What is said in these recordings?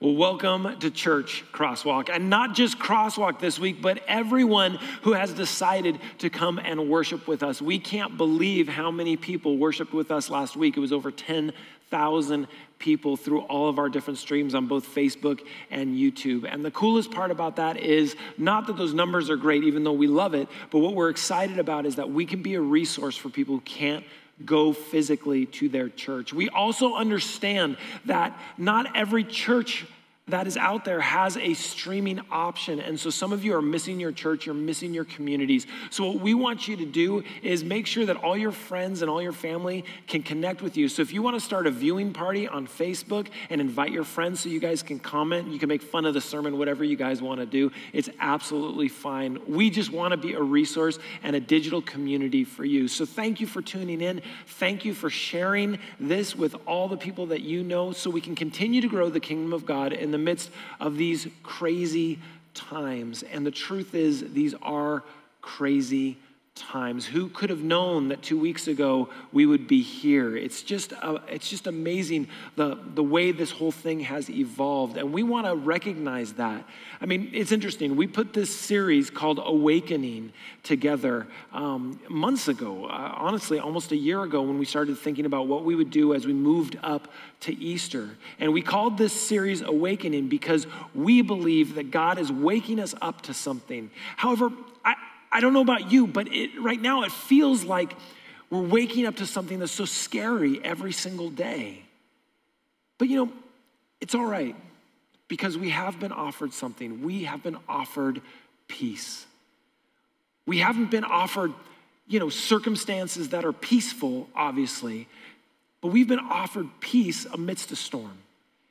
Well, welcome to Church Crosswalk. And not just Crosswalk this week, but everyone who has decided to come and worship with us. We can't believe how many people worshiped with us last week. It was over 10,000 people through all of our different streams on both Facebook and YouTube. And the coolest part about that is not that those numbers are great, even though we love it, but what we're excited about is that we can be a resource for people who can't go physically to their church. We also understand that not every church that is out there has a streaming option. And so some of you are missing your church, you're missing your communities. So what we want you to do is make sure that all your friends and all your family can connect with you. So if you want to start a viewing party on Facebook and invite your friends so you guys can comment, you can make fun of the sermon, whatever you guys want to do, it's absolutely fine. We just want to be a resource and a digital community for you. So thank you for tuning in. Thank you for sharing this with all the people that you know so we can continue to grow the kingdom of God in the the midst of these crazy times. And the truth is, these are crazy times. Who could have known that two weeks ago we would be here? It's just, uh, it's just amazing the, the way this whole thing has evolved. And we want to recognize that. I mean, it's interesting. We put this series called Awakening together um, months ago, uh, honestly, almost a year ago, when we started thinking about what we would do as we moved up to Easter. And we called this series Awakening because we believe that God is waking us up to something. However, I, I don't know about you, but it, right now it feels like we're waking up to something that's so scary every single day. But you know, it's all right because we have been offered something. We have been offered peace. We haven't been offered, you know, circumstances that are peaceful, obviously, but we've been offered peace amidst a storm.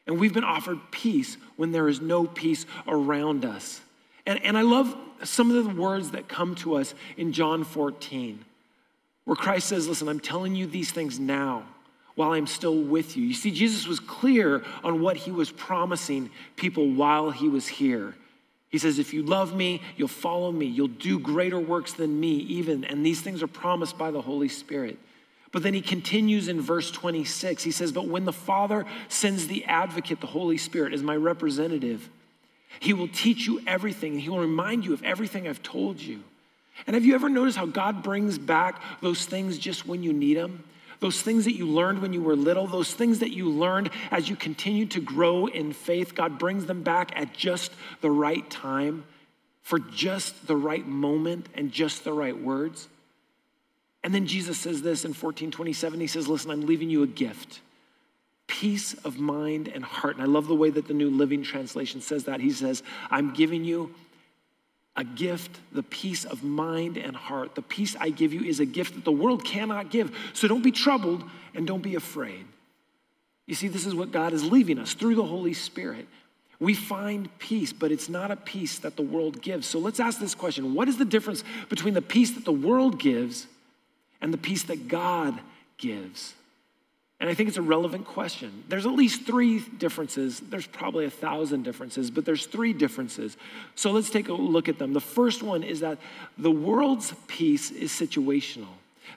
And we've been offered peace when there is no peace around us. And, and I love some of the words that come to us in John 14, where Christ says, Listen, I'm telling you these things now while I'm still with you. You see, Jesus was clear on what he was promising people while he was here. He says, If you love me, you'll follow me, you'll do greater works than me, even. And these things are promised by the Holy Spirit. But then he continues in verse 26. He says, But when the Father sends the advocate, the Holy Spirit, as my representative, he will teach you everything he will remind you of everything I've told you. And have you ever noticed how God brings back those things just when you need them? Those things that you learned when you were little, those things that you learned as you continue to grow in faith, God brings them back at just the right time, for just the right moment and just the right words. And then Jesus says this in 1427 He says, Listen, I'm leaving you a gift peace of mind and heart. And I love the way that the New Living Translation says that. He says, I'm giving you a gift, the peace of mind and heart. The peace I give you is a gift that the world cannot give. So don't be troubled and don't be afraid. You see, this is what God is leaving us through the Holy Spirit. We find peace, but it's not a peace that the world gives. So let's ask this question What is the difference between the peace that the world gives and the peace that God gives? And I think it's a relevant question. There's at least three differences. There's probably a thousand differences, but there's three differences. So let's take a look at them. The first one is that the world's peace is situational.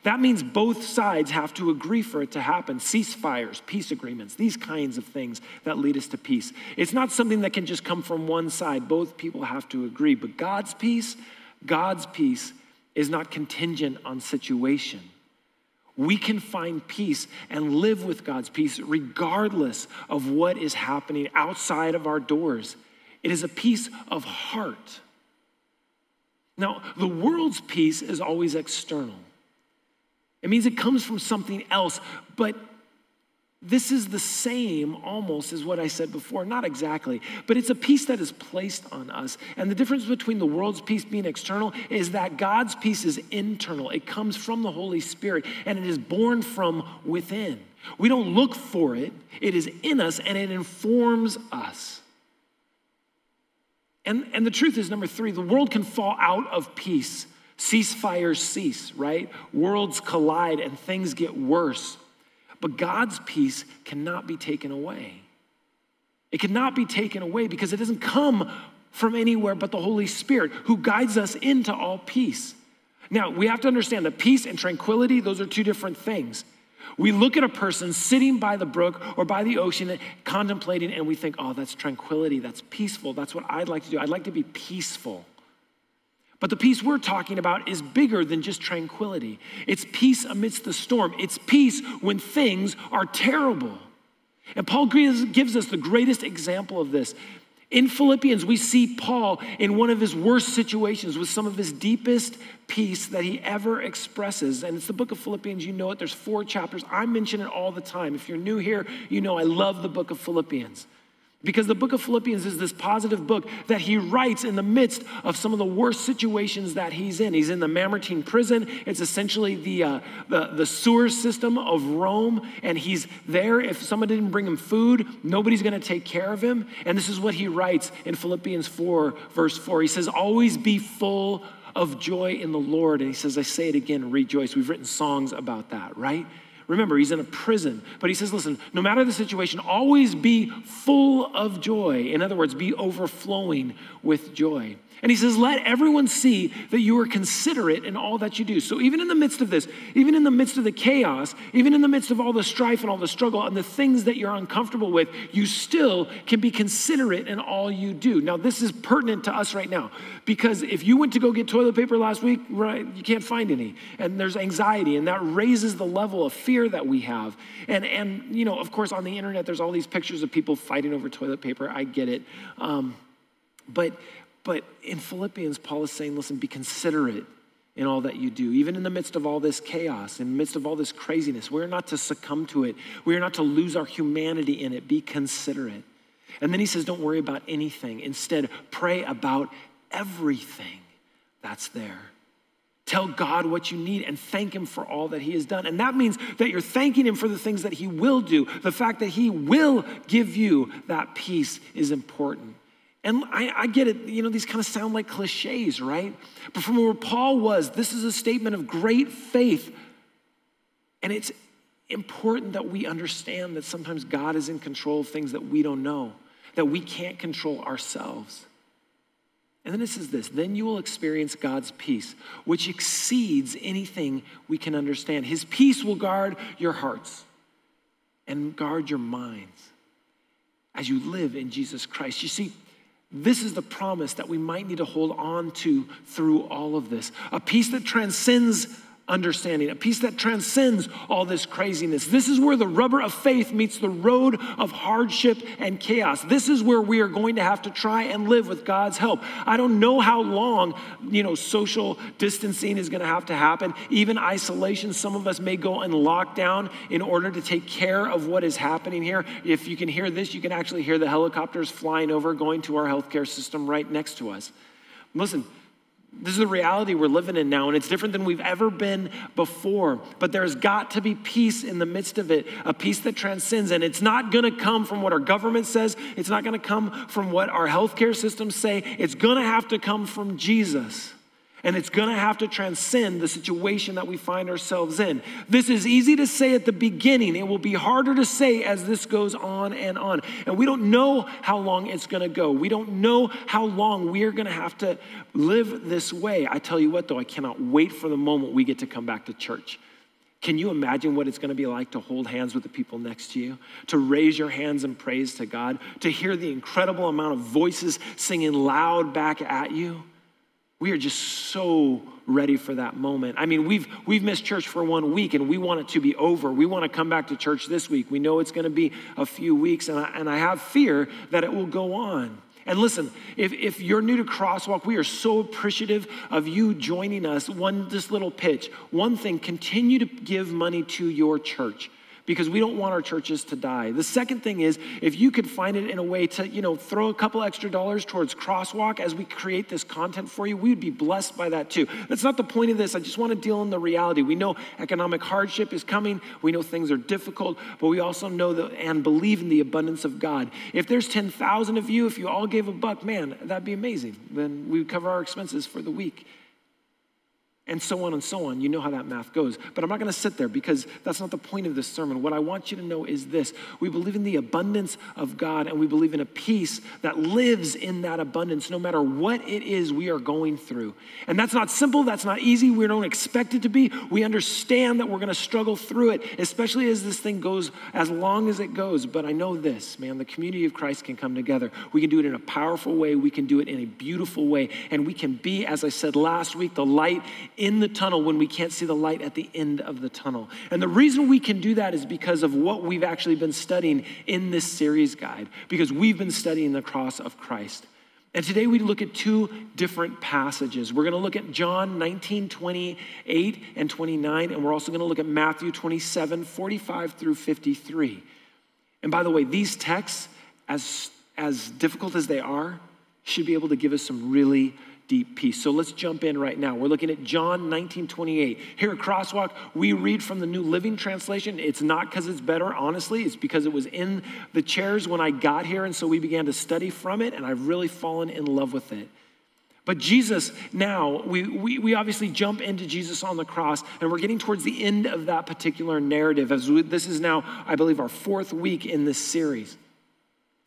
That means both sides have to agree for it to happen. Ceasefires, peace agreements, these kinds of things that lead us to peace. It's not something that can just come from one side. Both people have to agree. But God's peace, God's peace is not contingent on situation we can find peace and live with God's peace regardless of what is happening outside of our doors. It is a peace of heart. Now, the world's peace is always external. It means it comes from something else, but this is the same almost as what I said before, not exactly, but it's a peace that is placed on us. And the difference between the world's peace being external is that God's peace is internal. It comes from the Holy Spirit and it is born from within. We don't look for it, it is in us and it informs us. And, and the truth is, number three, the world can fall out of peace. Ceasefires cease, right? Worlds collide and things get worse. But God's peace cannot be taken away. It cannot be taken away because it doesn't come from anywhere but the Holy Spirit who guides us into all peace. Now, we have to understand that peace and tranquility, those are two different things. We look at a person sitting by the brook or by the ocean, contemplating, and we think, oh, that's tranquility, that's peaceful, that's what I'd like to do. I'd like to be peaceful. But the peace we're talking about is bigger than just tranquility. It's peace amidst the storm, it's peace when things are terrible. And Paul gives us the greatest example of this. In Philippians, we see Paul in one of his worst situations with some of his deepest peace that he ever expresses. And it's the book of Philippians. You know it. There's four chapters. I mention it all the time. If you're new here, you know I love the book of Philippians. Because the book of Philippians is this positive book that he writes in the midst of some of the worst situations that he's in. He's in the Mamertine prison. It's essentially the, uh, the, the sewer system of Rome, and he's there. If someone didn't bring him food, nobody's going to take care of him. And this is what he writes in Philippians 4, verse 4. He says, Always be full of joy in the Lord. And he says, I say it again, rejoice. We've written songs about that, right? Remember, he's in a prison. But he says, listen, no matter the situation, always be full of joy. In other words, be overflowing with joy. And he says, Let everyone see that you are considerate in all that you do. So, even in the midst of this, even in the midst of the chaos, even in the midst of all the strife and all the struggle and the things that you're uncomfortable with, you still can be considerate in all you do. Now, this is pertinent to us right now because if you went to go get toilet paper last week, right, you can't find any. And there's anxiety, and that raises the level of fear that we have. And, and you know, of course, on the internet, there's all these pictures of people fighting over toilet paper. I get it. Um, but but in Philippians, Paul is saying, listen, be considerate in all that you do, even in the midst of all this chaos, in the midst of all this craziness. We're not to succumb to it, we are not to lose our humanity in it. Be considerate. And then he says, don't worry about anything. Instead, pray about everything that's there. Tell God what you need and thank Him for all that He has done. And that means that you're thanking Him for the things that He will do. The fact that He will give you that peace is important. And I, I, get it, you know, these kind of sound like cliches, right? But from where Paul was, this is a statement of great faith. And it's important that we understand that sometimes God is in control of things that we don't know, that we can't control ourselves. And then it says this then you will experience God's peace, which exceeds anything we can understand. His peace will guard your hearts and guard your minds as you live in Jesus Christ. You see, this is the promise that we might need to hold on to through all of this. A peace that transcends understanding, a peace that transcends all this craziness. This is where the rubber of faith meets the road of hardship and chaos. This is where we are going to have to try and live with God's help. I don't know how long, you know, social distancing is going to have to happen, even isolation. Some of us may go in lockdown in order to take care of what is happening here. If you can hear this, you can actually hear the helicopters flying over going to our healthcare system right next to us. Listen, this is the reality we're living in now, and it's different than we've ever been before. But there's got to be peace in the midst of it, a peace that transcends. And it's not going to come from what our government says, it's not going to come from what our healthcare systems say. It's going to have to come from Jesus. And it's going to have to transcend the situation that we find ourselves in. This is easy to say at the beginning. It will be harder to say as this goes on and on. And we don't know how long it's going to go. We don't know how long we are going to have to live this way. I tell you what, though, I cannot wait for the moment we get to come back to church. Can you imagine what it's going to be like to hold hands with the people next to you, to raise your hands in praise to God, to hear the incredible amount of voices singing loud back at you? We are just so ready for that moment. I mean, we've we've missed church for one week and we want it to be over. We want to come back to church this week. We know it's going to be a few weeks, and I, and I have fear that it will go on. And listen, if, if you're new to Crosswalk, we are so appreciative of you joining us. One, this little pitch. One thing, continue to give money to your church because we don't want our churches to die. The second thing is if you could find it in a way to, you know, throw a couple extra dollars towards Crosswalk as we create this content for you, we would be blessed by that too. That's not the point of this. I just want to deal in the reality. We know economic hardship is coming. We know things are difficult, but we also know that and believe in the abundance of God. If there's 10,000 of you, if you all gave a buck, man, that'd be amazing. Then we would cover our expenses for the week. And so on and so on. You know how that math goes. But I'm not going to sit there because that's not the point of this sermon. What I want you to know is this we believe in the abundance of God and we believe in a peace that lives in that abundance no matter what it is we are going through. And that's not simple, that's not easy. We don't expect it to be. We understand that we're going to struggle through it, especially as this thing goes as long as it goes. But I know this, man, the community of Christ can come together. We can do it in a powerful way, we can do it in a beautiful way, and we can be, as I said last week, the light in the tunnel when we can't see the light at the end of the tunnel. And the reason we can do that is because of what we've actually been studying in this series guide, because we've been studying the cross of Christ. And today we look at two different passages. We're going to look at John 19, 28 and 29, and we're also going to look at Matthew 27, 45 through 53. And by the way, these texts, as, as difficult as they are, should be able to give us some really deep peace. So let's jump in right now. We're looking at John 19 28. Here at Crosswalk, we read from the New Living Translation. It's not because it's better, honestly, it's because it was in the chairs when I got here. And so we began to study from it, and I've really fallen in love with it. But Jesus, now, we, we, we, obviously jump into Jesus on the cross, and we're getting towards the end of that particular narrative. As we, this is now, I believe, our fourth week in this series.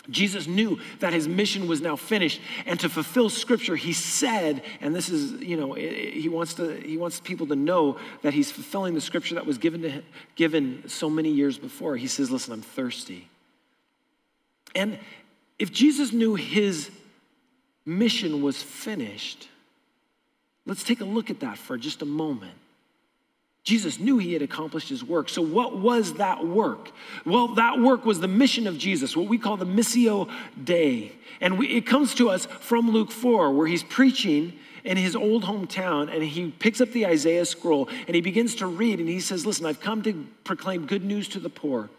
Jesus knew that his mission was now finished, and to fulfill Scripture, he said, and this is, you know, he wants to, he wants people to know that he's fulfilling the Scripture that was given to him, given so many years before. He says, "Listen, I'm thirsty." And if Jesus knew his mission was finished, let's take a look at that for just a moment. Jesus knew he had accomplished his work. So, what was that work? Well, that work was the mission of Jesus, what we call the Missio Dei. And we, it comes to us from Luke 4, where he's preaching in his old hometown and he picks up the Isaiah scroll and he begins to read and he says, Listen, I've come to proclaim good news to the poor,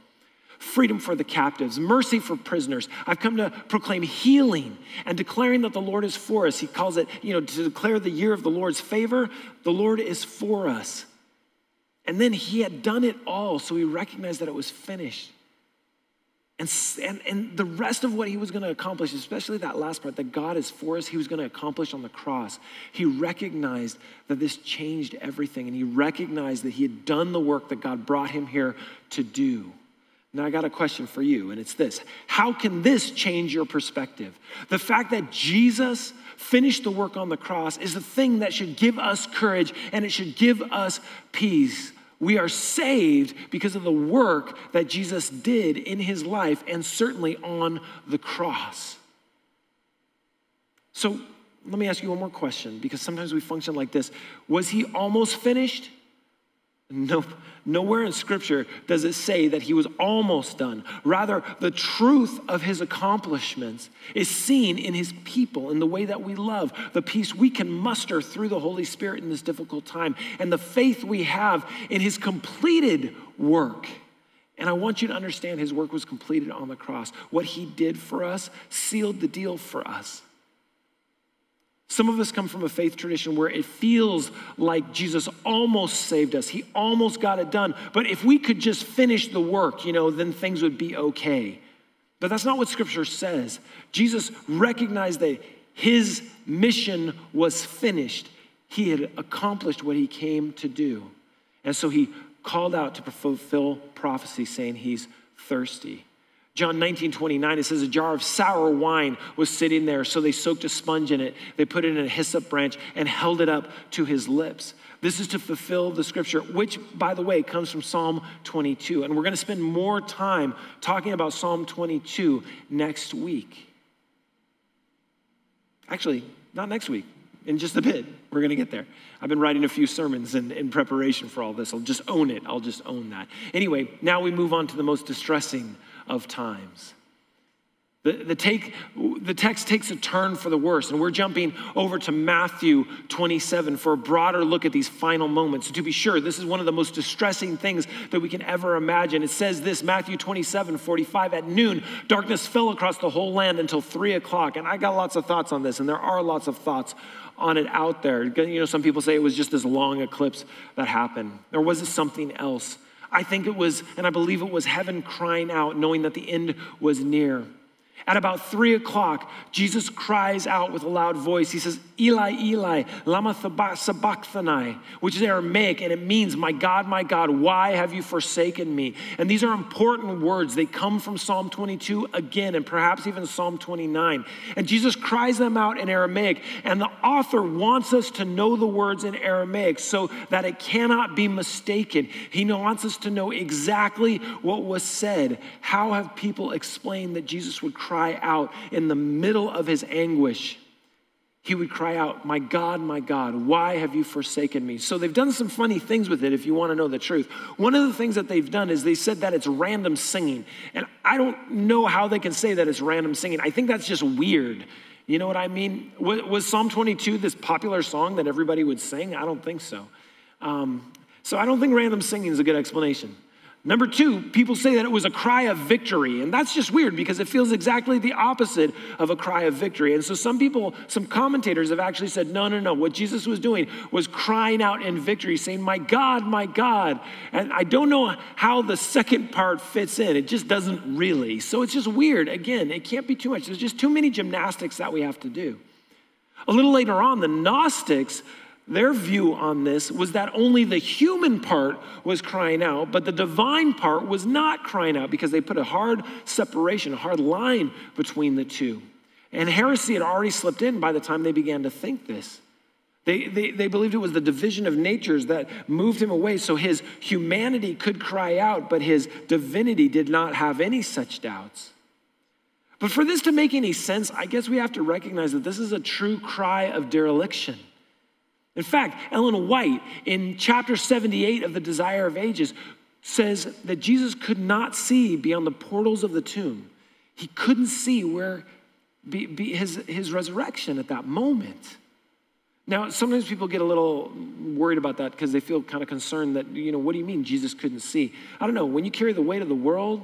freedom for the captives, mercy for prisoners. I've come to proclaim healing and declaring that the Lord is for us. He calls it, you know, to declare the year of the Lord's favor. The Lord is for us. And then he had done it all, so he recognized that it was finished. And, and, and the rest of what he was going to accomplish, especially that last part, that God is for us, he was going to accomplish on the cross. He recognized that this changed everything, and he recognized that he had done the work that God brought him here to do. Now, I got a question for you, and it's this How can this change your perspective? The fact that Jesus finished the work on the cross is the thing that should give us courage and it should give us peace. We are saved because of the work that Jesus did in his life and certainly on the cross. So let me ask you one more question because sometimes we function like this. Was he almost finished? Nope. Nowhere in Scripture does it say that he was almost done. Rather, the truth of his accomplishments is seen in his people, in the way that we love, the peace we can muster through the Holy Spirit in this difficult time, and the faith we have in his completed work. And I want you to understand his work was completed on the cross. What he did for us sealed the deal for us. Some of us come from a faith tradition where it feels like Jesus almost saved us. He almost got it done. But if we could just finish the work, you know, then things would be okay. But that's not what scripture says. Jesus recognized that his mission was finished, he had accomplished what he came to do. And so he called out to fulfill prophecy, saying he's thirsty. John 19, 29, it says a jar of sour wine was sitting there, so they soaked a sponge in it. They put it in a hyssop branch and held it up to his lips. This is to fulfill the scripture, which, by the way, comes from Psalm 22. And we're going to spend more time talking about Psalm 22 next week. Actually, not next week, in just a bit. We're going to get there. I've been writing a few sermons in, in preparation for all this. I'll just own it. I'll just own that. Anyway, now we move on to the most distressing of times. The, the, take, the text takes a turn for the worse, and we're jumping over to Matthew 27 for a broader look at these final moments. to be sure, this is one of the most distressing things that we can ever imagine. It says this Matthew 27 45, at noon, darkness fell across the whole land until three o'clock. And I got lots of thoughts on this, and there are lots of thoughts on it out there. You know, some people say it was just this long eclipse that happened, or was it something else? I think it was, and I believe it was heaven crying out, knowing that the end was near. At about three o'clock, Jesus cries out with a loud voice. He says, Eli, Eli, lama sabachthani, which is Aramaic, and it means, My God, my God, why have you forsaken me? And these are important words. They come from Psalm 22 again, and perhaps even Psalm 29. And Jesus cries them out in Aramaic, and the author wants us to know the words in Aramaic so that it cannot be mistaken. He wants us to know exactly what was said. How have people explained that Jesus would cry? Cry out in the middle of his anguish. He would cry out, My God, my God, why have you forsaken me? So they've done some funny things with it if you want to know the truth. One of the things that they've done is they said that it's random singing. And I don't know how they can say that it's random singing. I think that's just weird. You know what I mean? Was Psalm 22 this popular song that everybody would sing? I don't think so. Um, so I don't think random singing is a good explanation. Number two, people say that it was a cry of victory. And that's just weird because it feels exactly the opposite of a cry of victory. And so some people, some commentators have actually said, no, no, no. What Jesus was doing was crying out in victory, saying, My God, my God. And I don't know how the second part fits in. It just doesn't really. So it's just weird. Again, it can't be too much. There's just too many gymnastics that we have to do. A little later on, the Gnostics their view on this was that only the human part was crying out, but the divine part was not crying out because they put a hard separation, a hard line between the two. And heresy had already slipped in by the time they began to think this. They, they, they believed it was the division of natures that moved him away, so his humanity could cry out, but his divinity did not have any such doubts. But for this to make any sense, I guess we have to recognize that this is a true cry of dereliction. In fact, Ellen White, in chapter 78 of The Desire of Ages, says that Jesus could not see beyond the portals of the tomb. He couldn't see where be, be his, his resurrection at that moment. Now, sometimes people get a little worried about that because they feel kind of concerned that, you know, what do you mean Jesus couldn't see? I don't know. When you carry the weight of the world,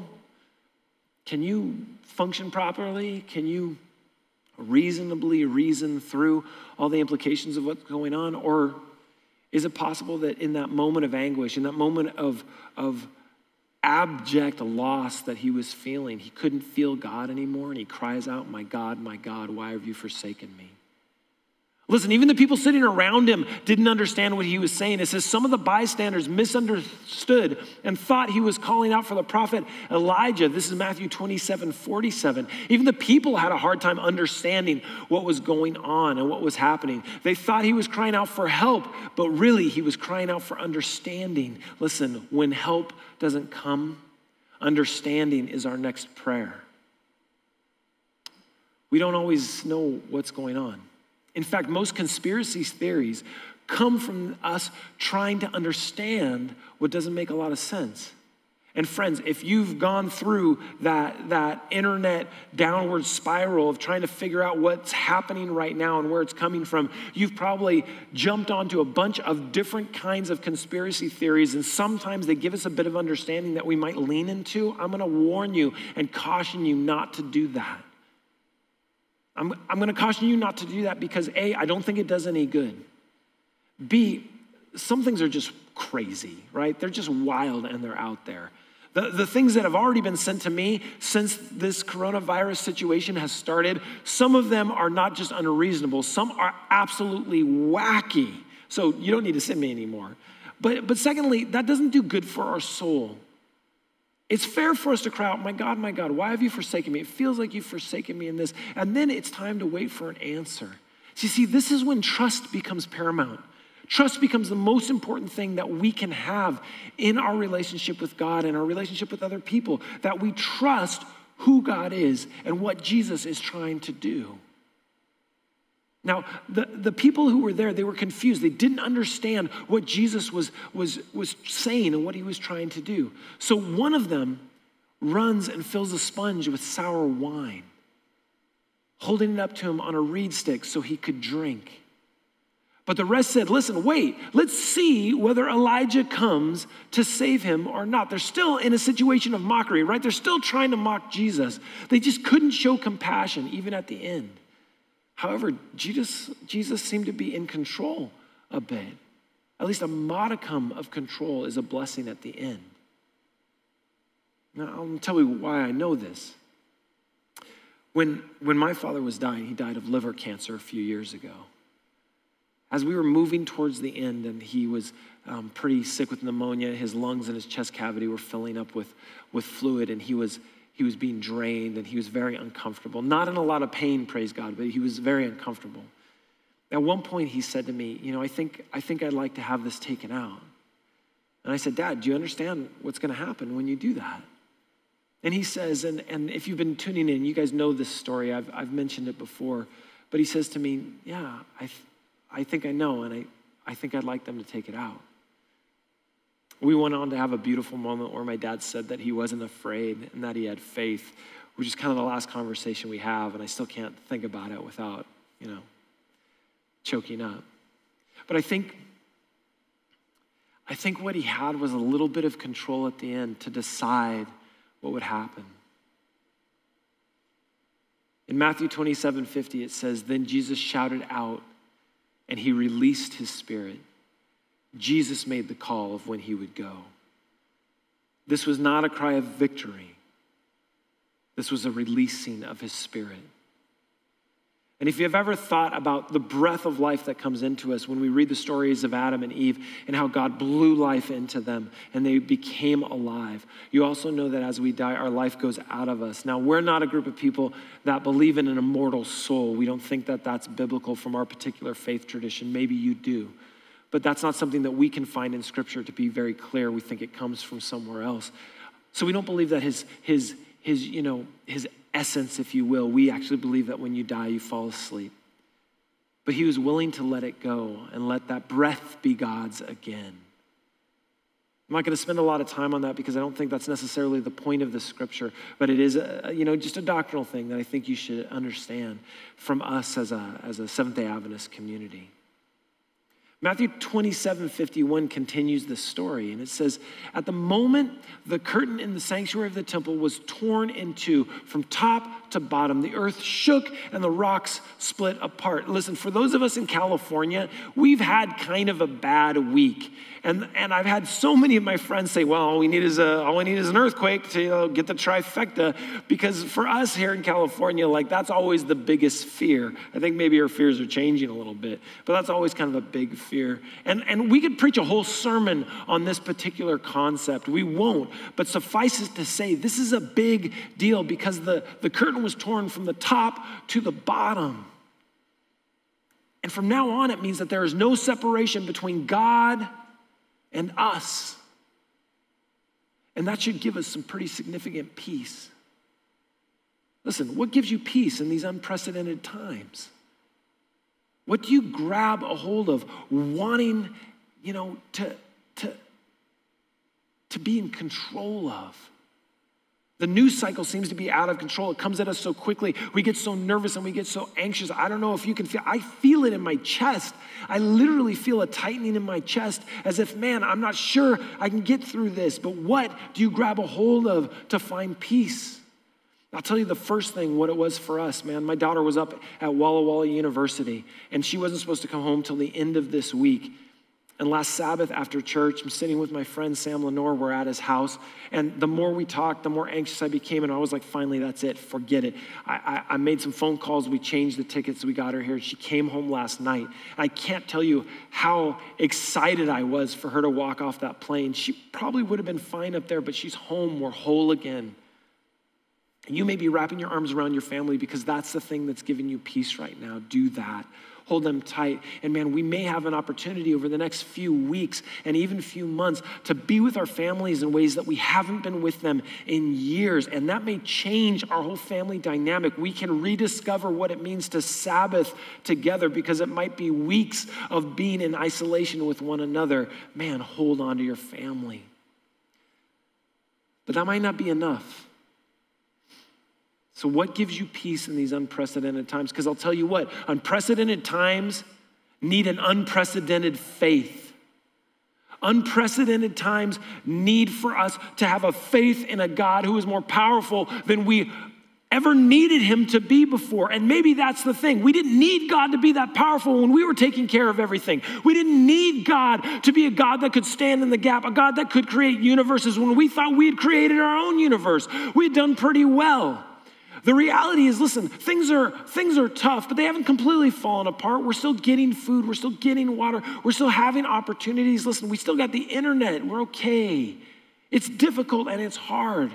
can you function properly? Can you reasonably reason through all the implications of what's going on? Or is it possible that in that moment of anguish, in that moment of, of abject loss that he was feeling, he couldn't feel God anymore and he cries out, My God, my God, why have you forsaken me? Listen, even the people sitting around him didn't understand what he was saying. It says some of the bystanders misunderstood and thought he was calling out for the prophet Elijah. This is Matthew 27 47. Even the people had a hard time understanding what was going on and what was happening. They thought he was crying out for help, but really he was crying out for understanding. Listen, when help doesn't come, understanding is our next prayer. We don't always know what's going on. In fact, most conspiracy theories come from us trying to understand what doesn't make a lot of sense. And friends, if you've gone through that, that internet downward spiral of trying to figure out what's happening right now and where it's coming from, you've probably jumped onto a bunch of different kinds of conspiracy theories, and sometimes they give us a bit of understanding that we might lean into. I'm gonna warn you and caution you not to do that. I'm, I'm going to caution you not to do that because A, I don't think it does any good. B, some things are just crazy, right? They're just wild and they're out there. The, the things that have already been sent to me since this coronavirus situation has started, some of them are not just unreasonable, some are absolutely wacky. So you don't need to send me anymore. But, but secondly, that doesn't do good for our soul. It's fair for us to cry out, My God, my God, why have you forsaken me? It feels like you've forsaken me in this. And then it's time to wait for an answer. So you see, this is when trust becomes paramount. Trust becomes the most important thing that we can have in our relationship with God and our relationship with other people, that we trust who God is and what Jesus is trying to do. Now, the, the people who were there, they were confused. They didn't understand what Jesus was, was, was saying and what he was trying to do. So one of them runs and fills a sponge with sour wine, holding it up to him on a reed stick so he could drink. But the rest said, Listen, wait, let's see whether Elijah comes to save him or not. They're still in a situation of mockery, right? They're still trying to mock Jesus. They just couldn't show compassion even at the end. However, Jesus, Jesus seemed to be in control a bit. At least a modicum of control is a blessing at the end. Now, I'll tell you why I know this. When, when my father was dying, he died of liver cancer a few years ago. As we were moving towards the end and he was um, pretty sick with pneumonia, his lungs and his chest cavity were filling up with, with fluid, and he was, he was being drained and he was very uncomfortable. Not in a lot of pain, praise God, but he was very uncomfortable. At one point, he said to me, You know, I think, I think I'd like to have this taken out. And I said, Dad, do you understand what's going to happen when you do that? And he says, and, and if you've been tuning in, you guys know this story, I've, I've mentioned it before, but he says to me, Yeah, I, th- I think I know, and I, I think I'd like them to take it out. We went on to have a beautiful moment where my dad said that he wasn't afraid and that he had faith, which is kind of the last conversation we have, and I still can't think about it without, you know, choking up. But I think I think what he had was a little bit of control at the end to decide what would happen. In Matthew 27 50, it says, Then Jesus shouted out and he released his spirit. Jesus made the call of when he would go. This was not a cry of victory, this was a releasing of his spirit. And if you've ever thought about the breath of life that comes into us when we read the stories of Adam and Eve and how God blew life into them and they became alive, you also know that as we die, our life goes out of us. Now, we're not a group of people that believe in an immortal soul. We don't think that that's biblical from our particular faith tradition. Maybe you do. But that's not something that we can find in Scripture to be very clear. We think it comes from somewhere else. So we don't believe that his, his, his, you know, his essence, if you will, we actually believe that when you die, you fall asleep. But he was willing to let it go and let that breath be God's again. I'm not going to spend a lot of time on that because I don't think that's necessarily the point of the scripture, but it is, a, you know, just a doctrinal thing that I think you should understand from us as a, as a Seventh day Adventist community. Matthew 27 51 continues this story, and it says, At the moment the curtain in the sanctuary of the temple was torn in two from top to bottom, the earth shook and the rocks split apart. Listen, for those of us in California, we've had kind of a bad week. And, and I've had so many of my friends say, well, all we need is, a, all we need is an earthquake to you know, get the trifecta. Because for us here in California, like that's always the biggest fear. I think maybe our fears are changing a little bit, but that's always kind of a big fear. And, and we could preach a whole sermon on this particular concept. We won't, but suffice it to say, this is a big deal because the, the curtain was torn from the top to the bottom. And from now on, it means that there is no separation between God and us. And that should give us some pretty significant peace. Listen, what gives you peace in these unprecedented times? What do you grab a hold of wanting, you know, to, to, to be in control of? The news cycle seems to be out of control. It comes at us so quickly. We get so nervous and we get so anxious. I don't know if you can feel, I feel it in my chest. I literally feel a tightening in my chest as if, man, I'm not sure I can get through this. But what do you grab a hold of to find peace? I'll tell you the first thing what it was for us, man. My daughter was up at Walla Walla University and she wasn't supposed to come home till the end of this week. And last Sabbath after church, I'm sitting with my friend Sam Lenore. We're at his house. And the more we talked, the more anxious I became. And I was like, finally, that's it. Forget it. I, I, I made some phone calls. We changed the tickets. We got her here. She came home last night. I can't tell you how excited I was for her to walk off that plane. She probably would have been fine up there, but she's home. We're whole again. You may be wrapping your arms around your family because that's the thing that's giving you peace right now. Do that hold them tight. And man, we may have an opportunity over the next few weeks and even few months to be with our families in ways that we haven't been with them in years. And that may change our whole family dynamic. We can rediscover what it means to Sabbath together because it might be weeks of being in isolation with one another. Man, hold on to your family. But that might not be enough. So, what gives you peace in these unprecedented times? Because I'll tell you what, unprecedented times need an unprecedented faith. Unprecedented times need for us to have a faith in a God who is more powerful than we ever needed him to be before. And maybe that's the thing. We didn't need God to be that powerful when we were taking care of everything. We didn't need God to be a God that could stand in the gap, a God that could create universes when we thought we had created our own universe. We had done pretty well. The reality is, listen, things are, things are tough, but they haven't completely fallen apart. We're still getting food, we're still getting water, we're still having opportunities. Listen, we still got the internet, we're okay. It's difficult and it's hard.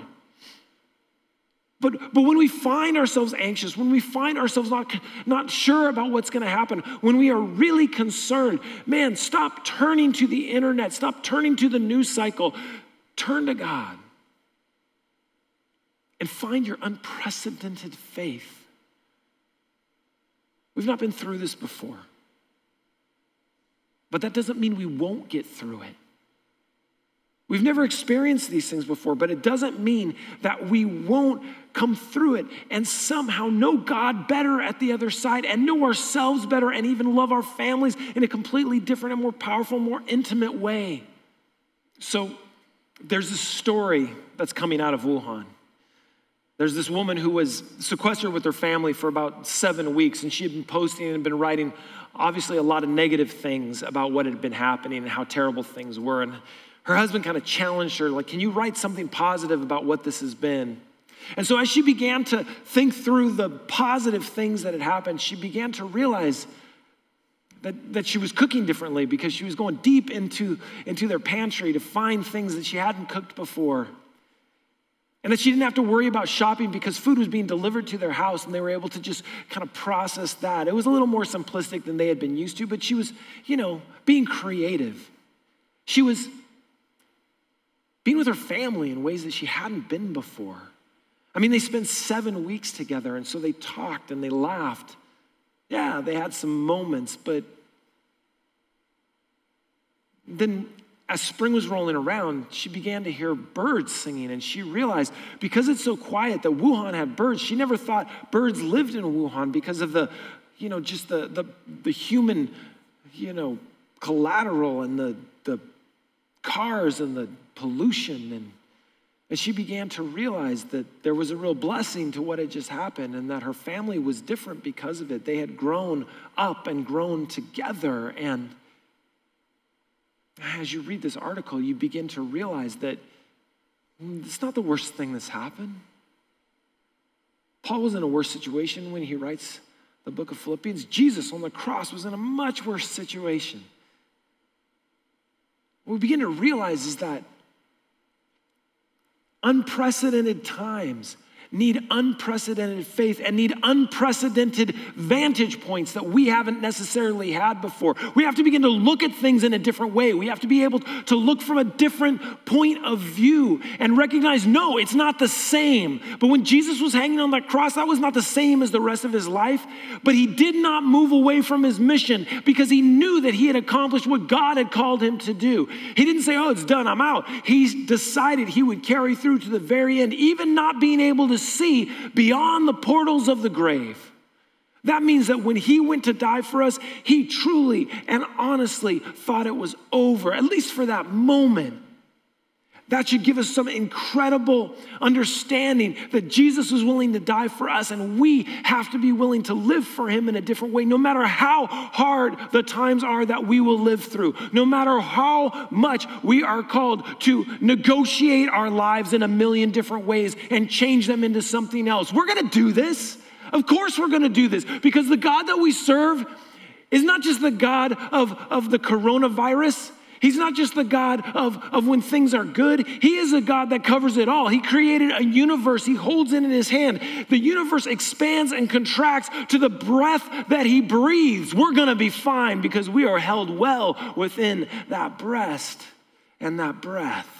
But, but when we find ourselves anxious, when we find ourselves not, not sure about what's going to happen, when we are really concerned, man, stop turning to the internet, stop turning to the news cycle, turn to God and find your unprecedented faith. We've not been through this before, but that doesn't mean we won't get through it. We've never experienced these things before, but it doesn't mean that we won't come through it and somehow know God better at the other side and know ourselves better and even love our families in a completely different and more powerful, more intimate way. So there's a story that's coming out of Wuhan. There's this woman who was sequestered with her family for about seven weeks, and she had been posting and been writing, obviously, a lot of negative things about what had been happening and how terrible things were. And her husband kind of challenged her, like, can you write something positive about what this has been? And so, as she began to think through the positive things that had happened, she began to realize that, that she was cooking differently because she was going deep into, into their pantry to find things that she hadn't cooked before. And that she didn't have to worry about shopping because food was being delivered to their house and they were able to just kind of process that. It was a little more simplistic than they had been used to, but she was, you know, being creative. She was being with her family in ways that she hadn't been before. I mean, they spent seven weeks together, and so they talked and they laughed. Yeah, they had some moments, but then as spring was rolling around, she began to hear birds singing, and she realized because it's so quiet that Wuhan had birds, she never thought birds lived in Wuhan because of the, you know, just the, the, the human, you know, collateral and the, the cars and the pollution. And, and she began to realize that there was a real blessing to what had just happened and that her family was different because of it. They had grown up and grown together. And as you read this article, you begin to realize that mm, it's not the worst thing that's happened. Paul was in a worse situation when he writes the book of Philippians. Jesus on the cross was in a much worse situation. What we begin to realize is that unprecedented times need unprecedented faith and need unprecedented vantage points that we haven't necessarily had before. We have to begin to look at things in a different way. We have to be able to look from a different point of view and recognize no, it's not the same. But when Jesus was hanging on that cross, that was not the same as the rest of his life. But he did not move away from his mission because he knew that he had accomplished what God had called him to do. He didn't say, oh, it's done, I'm out. He decided he would carry through to the very end, even not being able to see beyond the portals of the grave. That means that when he went to die for us, he truly and honestly thought it was over, at least for that moment. That should give us some incredible understanding that Jesus was willing to die for us, and we have to be willing to live for him in a different way, no matter how hard the times are that we will live through, no matter how much we are called to negotiate our lives in a million different ways and change them into something else. We're gonna do this. Of course, we're gonna do this because the God that we serve is not just the God of, of the coronavirus. He's not just the God of, of when things are good. He is a God that covers it all. He created a universe. He holds it in his hand. The universe expands and contracts to the breath that he breathes. We're going to be fine because we are held well within that breast and that breath.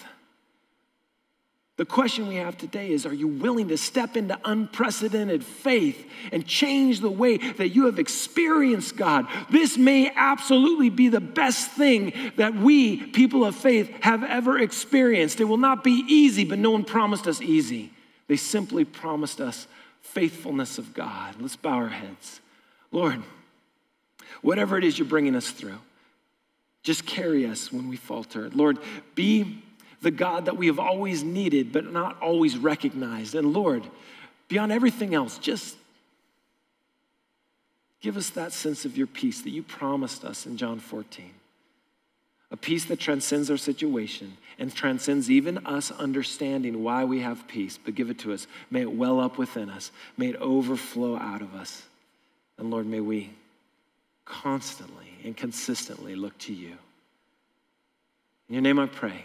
The question we have today is Are you willing to step into unprecedented faith and change the way that you have experienced God? This may absolutely be the best thing that we, people of faith, have ever experienced. It will not be easy, but no one promised us easy. They simply promised us faithfulness of God. Let's bow our heads. Lord, whatever it is you're bringing us through, just carry us when we falter. Lord, be the God that we have always needed, but not always recognized. And Lord, beyond everything else, just give us that sense of your peace that you promised us in John 14. A peace that transcends our situation and transcends even us understanding why we have peace, but give it to us. May it well up within us, may it overflow out of us. And Lord, may we constantly and consistently look to you. In your name I pray,